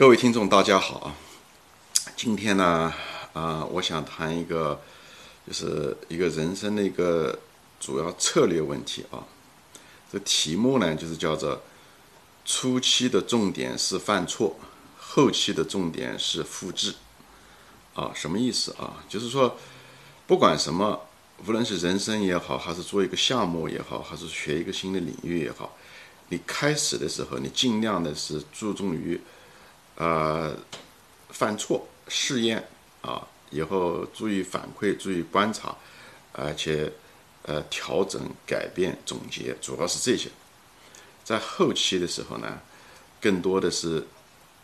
各位听众，大家好啊！今天呢，啊，我想谈一个，就是一个人生的一个主要策略问题啊。这题目呢，就是叫做“初期的重点是犯错，后期的重点是复制”。啊，什么意思啊？就是说，不管什么，无论是人生也好，还是做一个项目也好，还是学一个新的领域也好，你开始的时候，你尽量的是注重于。呃，犯错试验啊，以后注意反馈，注意观察，而且呃调整、改变、总结，主要是这些。在后期的时候呢，更多的是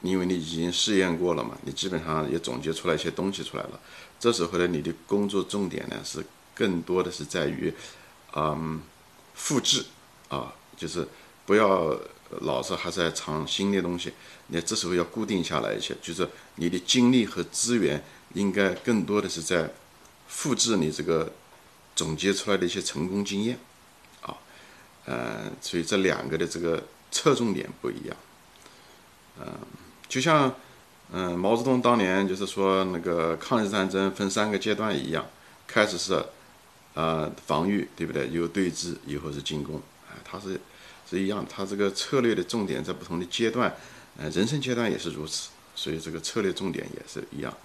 因为你已经试验过了嘛，你基本上也总结出来一些东西出来了。这时候呢，你的工作重点呢是更多的是在于嗯复制啊，就是不要。老是还在尝新的东西，你这时候要固定下来一些，就是你的精力和资源应该更多的是在复制你这个总结出来的一些成功经验，啊，呃，所以这两个的这个侧重点不一样，嗯，就像嗯毛泽东当年就是说那个抗日战争分三个阶段一样，开始是呃防御，对不对？有对峙，以后是进攻，哎，他是。是一样，它这个策略的重点在不同的阶段，呃，人生阶段也是如此，所以这个策略重点也是一样，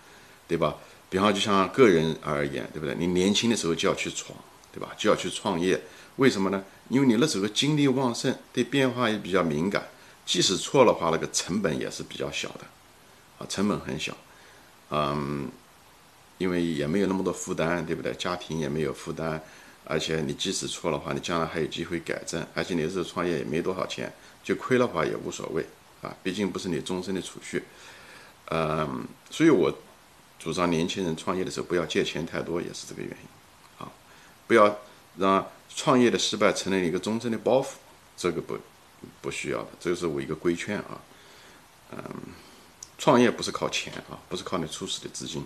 对吧？比方就像个人而言，对不对？你年轻的时候就要去闯，对吧？就要去创业，为什么呢？因为你那时候精力旺盛，对变化也比较敏感，即使错的话，那个成本也是比较小的，啊，成本很小，嗯，因为也没有那么多负担，对不对？家庭也没有负担。而且你即使错的话，你将来还有机会改正。而且你这创业也没多少钱，就亏的话也无所谓啊，毕竟不是你终身的储蓄。嗯，所以我主张年轻人创业的时候不要借钱太多，也是这个原因啊，不要让创业的失败成了一个终身的包袱，这个不不需要的，这个是我一个规劝啊。嗯，创业不是靠钱啊，不是靠你初始的资金，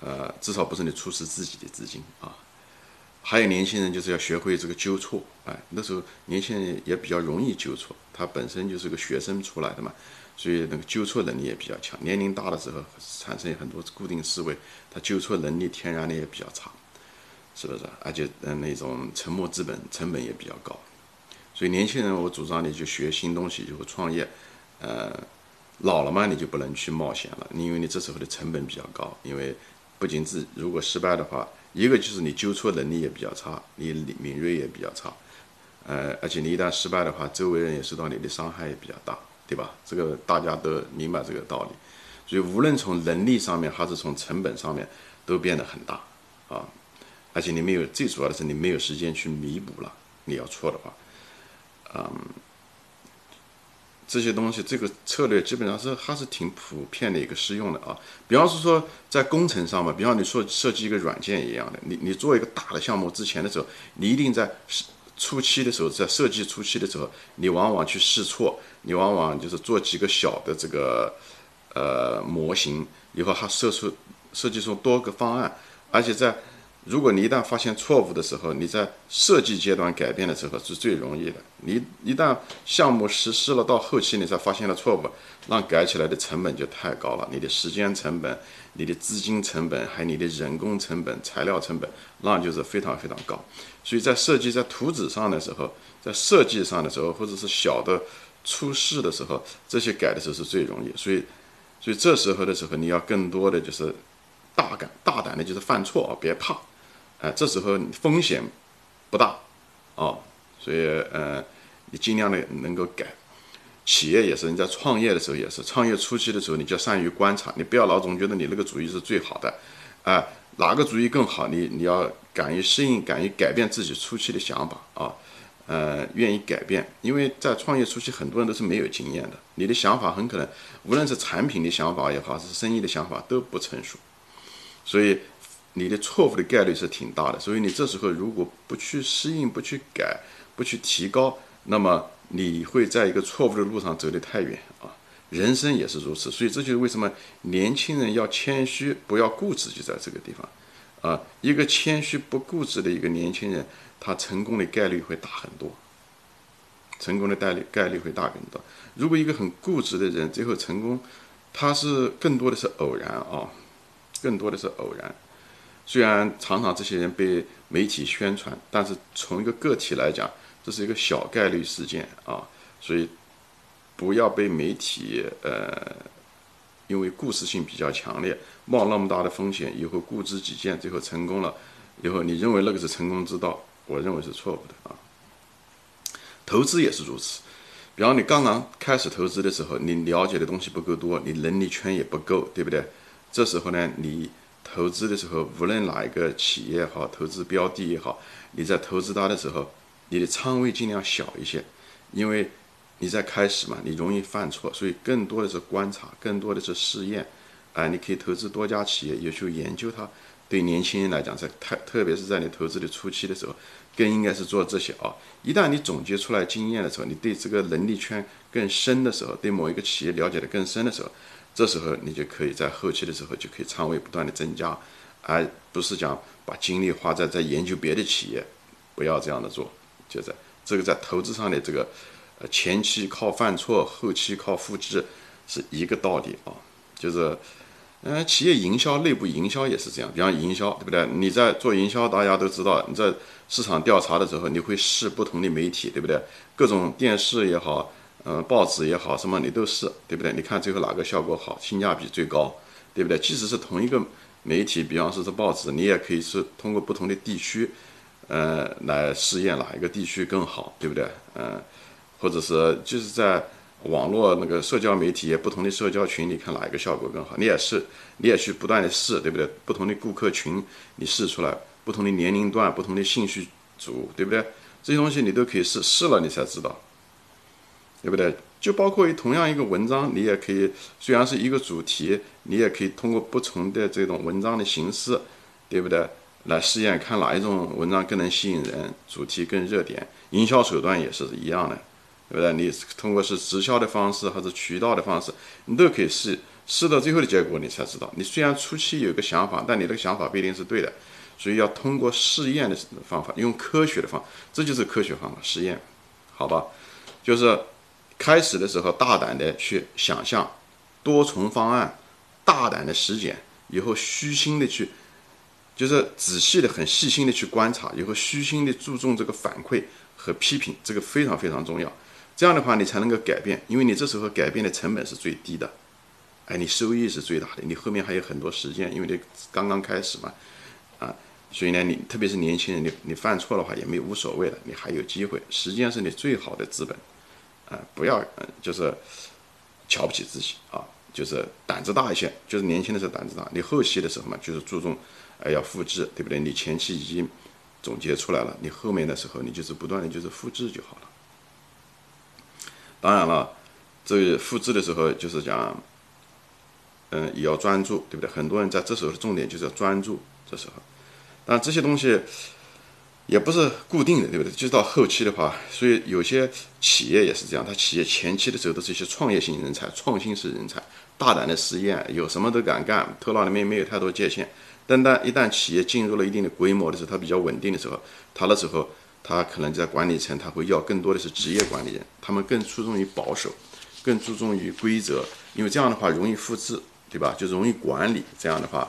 呃，至少不是你初始自己的资金啊。还有年轻人就是要学会这个纠错，哎，那时候年轻人也比较容易纠错，他本身就是个学生出来的嘛，所以那个纠错能力也比较强。年龄大的时候产生很多固定思维，他纠错能力天然的也比较差，是不是？而且嗯，那种沉没资本成本也比较高，所以年轻人我主张你就学新东西，就创业。呃，老了嘛，你就不能去冒险了，因为你这时候的成本比较高，因为不仅自如果失败的话。一个就是你纠错能力也比较差，你敏锐也比较差，呃，而且你一旦失败的话，周围人也受到你的伤害也比较大，对吧？这个大家都明白这个道理，所以无论从能力上面还是从成本上面，都变得很大啊，而且你没有最主要的是你没有时间去弥补了，你要错的话，嗯。这些东西，这个策略基本上是还是挺普遍的一个适用的啊。比方是说，在工程上嘛，比方你说设计一个软件一样的，你你做一个大的项目之前的时候，你一定在初期的时候，在设计初期的时候，你往往去试错，你往往就是做几个小的这个呃模型，以后还设出设计出多个方案，而且在。如果你一旦发现错误的时候，你在设计阶段改变的时候是最容易的。你一旦项目实施了，到后期你才发现了错误，那改起来的成本就太高了。你的时间成本、你的资金成本，还有你的人工成本、材料成本，那就是非常非常高。所以在设计在图纸上的时候，在设计上的时候，或者是小的出事的时候，这些改的时候是最容易。所以，所以这时候的时候，你要更多的就是大胆、大胆的，就是犯错啊，别怕。哎，这时候风险不大，哦，所以呃，你尽量的能够改。企业也是，你在创业的时候也是，创业初期的时候，你就善于观察，你不要老总觉得你那个主意是最好的，啊，哪个主意更好？你你要敢于适应，敢于改变自己初期的想法啊，呃，愿意改变，因为在创业初期，很多人都是没有经验的，你的想法很可能，无论是产品的想法也好，是生意的想法都不成熟，所以。你的错误的概率是挺大的，所以你这时候如果不去适应、不去改、不去提高，那么你会在一个错误的路上走得太远啊！人生也是如此，所以这就是为什么年轻人要谦虚，不要固执，就在这个地方啊！一个谦虚不固执的一个年轻人，他成功的概率会大很多成功的概率概率会大很多。如果一个很固执的人最后成功，他是更多的是偶然啊，更多的是偶然。虽然常常这些人被媒体宣传，但是从一个个体来讲，这是一个小概率事件啊，所以不要被媒体呃，因为故事性比较强烈，冒那么大的风险，以后固执己见，最后成功了，以后你认为那个是成功之道，我认为是错误的啊。投资也是如此，比方你刚刚开始投资的时候，你了解的东西不够多，你能力圈也不够，对不对？这时候呢，你。投资的时候，无论哪一个企业也好，投资标的也好，你在投资它的时候，你的仓位尽量小一些，因为你在开始嘛，你容易犯错，所以更多的是观察，更多的是试验。哎，你可以投资多家企业，也去研究它。对年轻人来讲，在特特别是在你投资的初期的时候，更应该是做这些啊。一旦你总结出来经验的时候，你对这个能力圈更深的时候，对某一个企业了解的更深的时候。这时候你就可以在后期的时候就可以仓位不断的增加，而不是讲把精力花在在研究别的企业，不要这样的做。就在这个在投资上的这个，呃，前期靠犯错，后期靠复制，是一个道理啊。就是，嗯，企业营销内部营销也是这样，比方营销，对不对？你在做营销，大家都知道，你在市场调查的时候，你会试不同的媒体，对不对？各种电视也好。嗯，报纸也好，什么你都试，对不对？你看最后哪个效果好，性价比最高，对不对？即使是同一个媒体，比方说是报纸，你也可以是通过不同的地区，呃，来试验哪一个地区更好，对不对？嗯，或者是就是在网络那个社交媒体，不同的社交群，你看哪一个效果更好，你也是，你也去不断的试，对不对？不同的顾客群，你试出来，不同的年龄段，不同的兴趣组，对不对？这些东西你都可以试，试了你才知道。对不对？就包括同样一个文章，你也可以，虽然是一个主题，你也可以通过不同的这种文章的形式，对不对？来试验看哪一种文章更能吸引人，主题更热点。营销手段也是一样的，对不对？你通过是直销的方式，还是渠道的方式，你都可以试，试到最后的结果你才知道。你虽然初期有个想法，但你这个想法不一定是对的，所以要通过试验的方法，用科学的方法，这就是科学方法，试验，好吧？就是。开始的时候，大胆的去想象多重方案，大胆的实践，以后虚心的去，就是仔细的、很细心的去观察，以后虚心的注重这个反馈和批评，这个非常非常重要。这样的话，你才能够改变，因为你这时候改变的成本是最低的，哎，你收益是最大的，你后面还有很多时间，因为你刚刚开始嘛，啊，所以呢，你特别是年轻人，你你犯错的话也没无所谓的，你还有机会，时间是你最好的资本。啊，不要，就是瞧不起自己啊，就是胆子大一些，就是年轻的时候胆子大，你后期的时候嘛，就是注重，哎，要复制，对不对？你前期已经总结出来了，你后面的时候，你就是不断的就是复制就好了。当然了，这复制的时候就是讲，嗯，也要专注，对不对？很多人在这时候的重点就是要专注，这时候，但这些东西。也不是固定的，对不对？就是到后期的话，所以有些企业也是这样，他企业前期的时候都是一些创业型人才、创新式人才，大胆的实验，有什么都敢干，头脑里面没有太多界限。但当一旦企业进入了一定的规模的时候，它比较稳定的时候，它那时候，他可能在管理层，他会要更多的是职业管理人，他们更注重于保守，更注重于规则，因为这样的话容易复制，对吧？就容易管理，这样的话。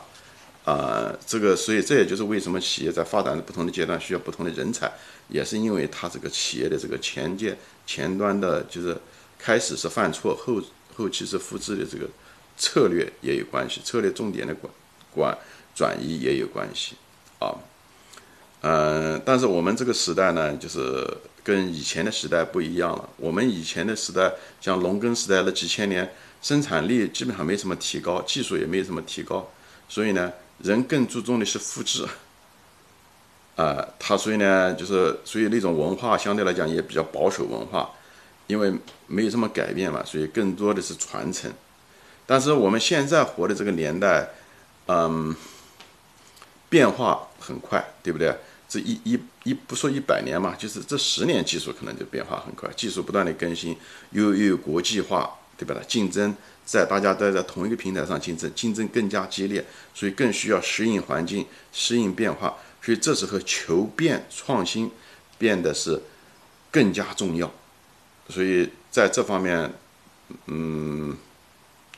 啊，这个，所以这也就是为什么企业在发展的不同的阶段需要不同的人才，也是因为它这个企业的这个前阶前端的，就是开始是犯错，后后期是复制的这个策略也有关系，策略重点的管管转移也有关系啊。嗯，但是我们这个时代呢，就是跟以前的时代不一样了。我们以前的时代，像农耕时代那几千年，生产力基本上没什么提高，技术也没什么提高，所以呢。人更注重的是复制，啊，他所以呢，就是所以那种文化相对来讲也比较保守文化，因为没有什么改变嘛，所以更多的是传承。但是我们现在活的这个年代，嗯，变化很快，对不对？这一一一不说一百年嘛，就是这十年技术可能就变化很快，技术不断的更新，又又有国际化，对吧？竞争。在大家都在同一个平台上竞争，竞争更加激烈，所以更需要适应环境、适应变化。所以这时候求变创新变得是更加重要所以在这方面，嗯，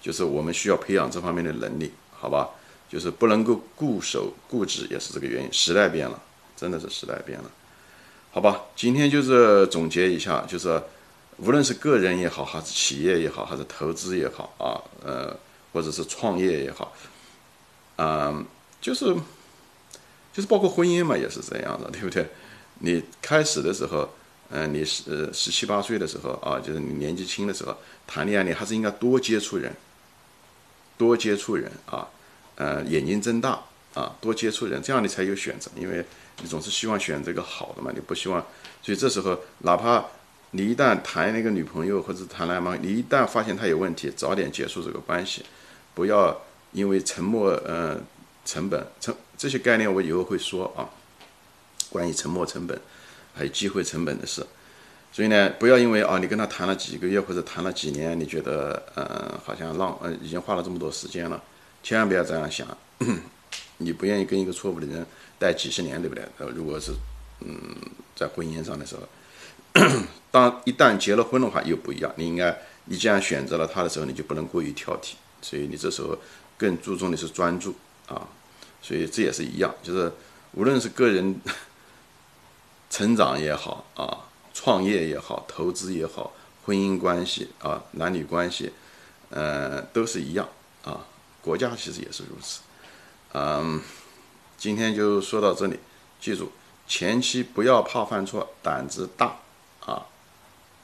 就是我们需要培养这方面的能力，好吧？就是不能够固守固执，也是这个原因。时代变了，真的是时代变了，好吧？今天就是总结一下，就是无论是个人也好，还是企业也好，还是投资也好啊，呃，或者是创业也好，嗯，就是就是包括婚姻嘛，也是这样的，对不对？你开始的时候，嗯，你十十七八岁的时候啊，就是你年纪轻的时候谈恋爱，你还是应该多接触人，多接触人啊。呃，眼睛睁大啊，多接触人，这样你才有选择。因为你总是希望选择一个好的嘛，你不希望。所以这时候，哪怕你一旦谈那个女朋友或者谈男朋友，你一旦发现他有问题，早点结束这个关系，不要因为沉默，呃，成本成这些概念我以后会说啊，关于沉默成本还有机会成本的事。所以呢，不要因为啊，你跟他谈了几个月或者谈了几年，你觉得呃，好像浪呃，已经花了这么多时间了。千万不要这样想，你不愿意跟一个错误的人待几十年，对不对？呃，如果是嗯，在婚姻上的时候，当一旦结了婚的话又不一样。你应该，你既然选择了他的时候，你就不能过于挑剔，所以你这时候更注重的是专注啊。所以这也是一样，就是无论是个人成长也好啊，创业也好，投资也好，婚姻关系啊，男女关系，呃，都是一样啊。国家其实也是如此，嗯，今天就说到这里。记住，前期不要怕犯错，胆子大啊，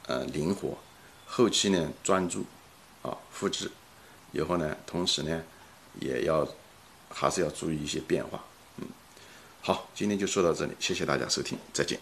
呃，灵活；后期呢，专注啊，复制。以后呢，同时呢，也要还是要注意一些变化。嗯，好，今天就说到这里，谢谢大家收听，再见。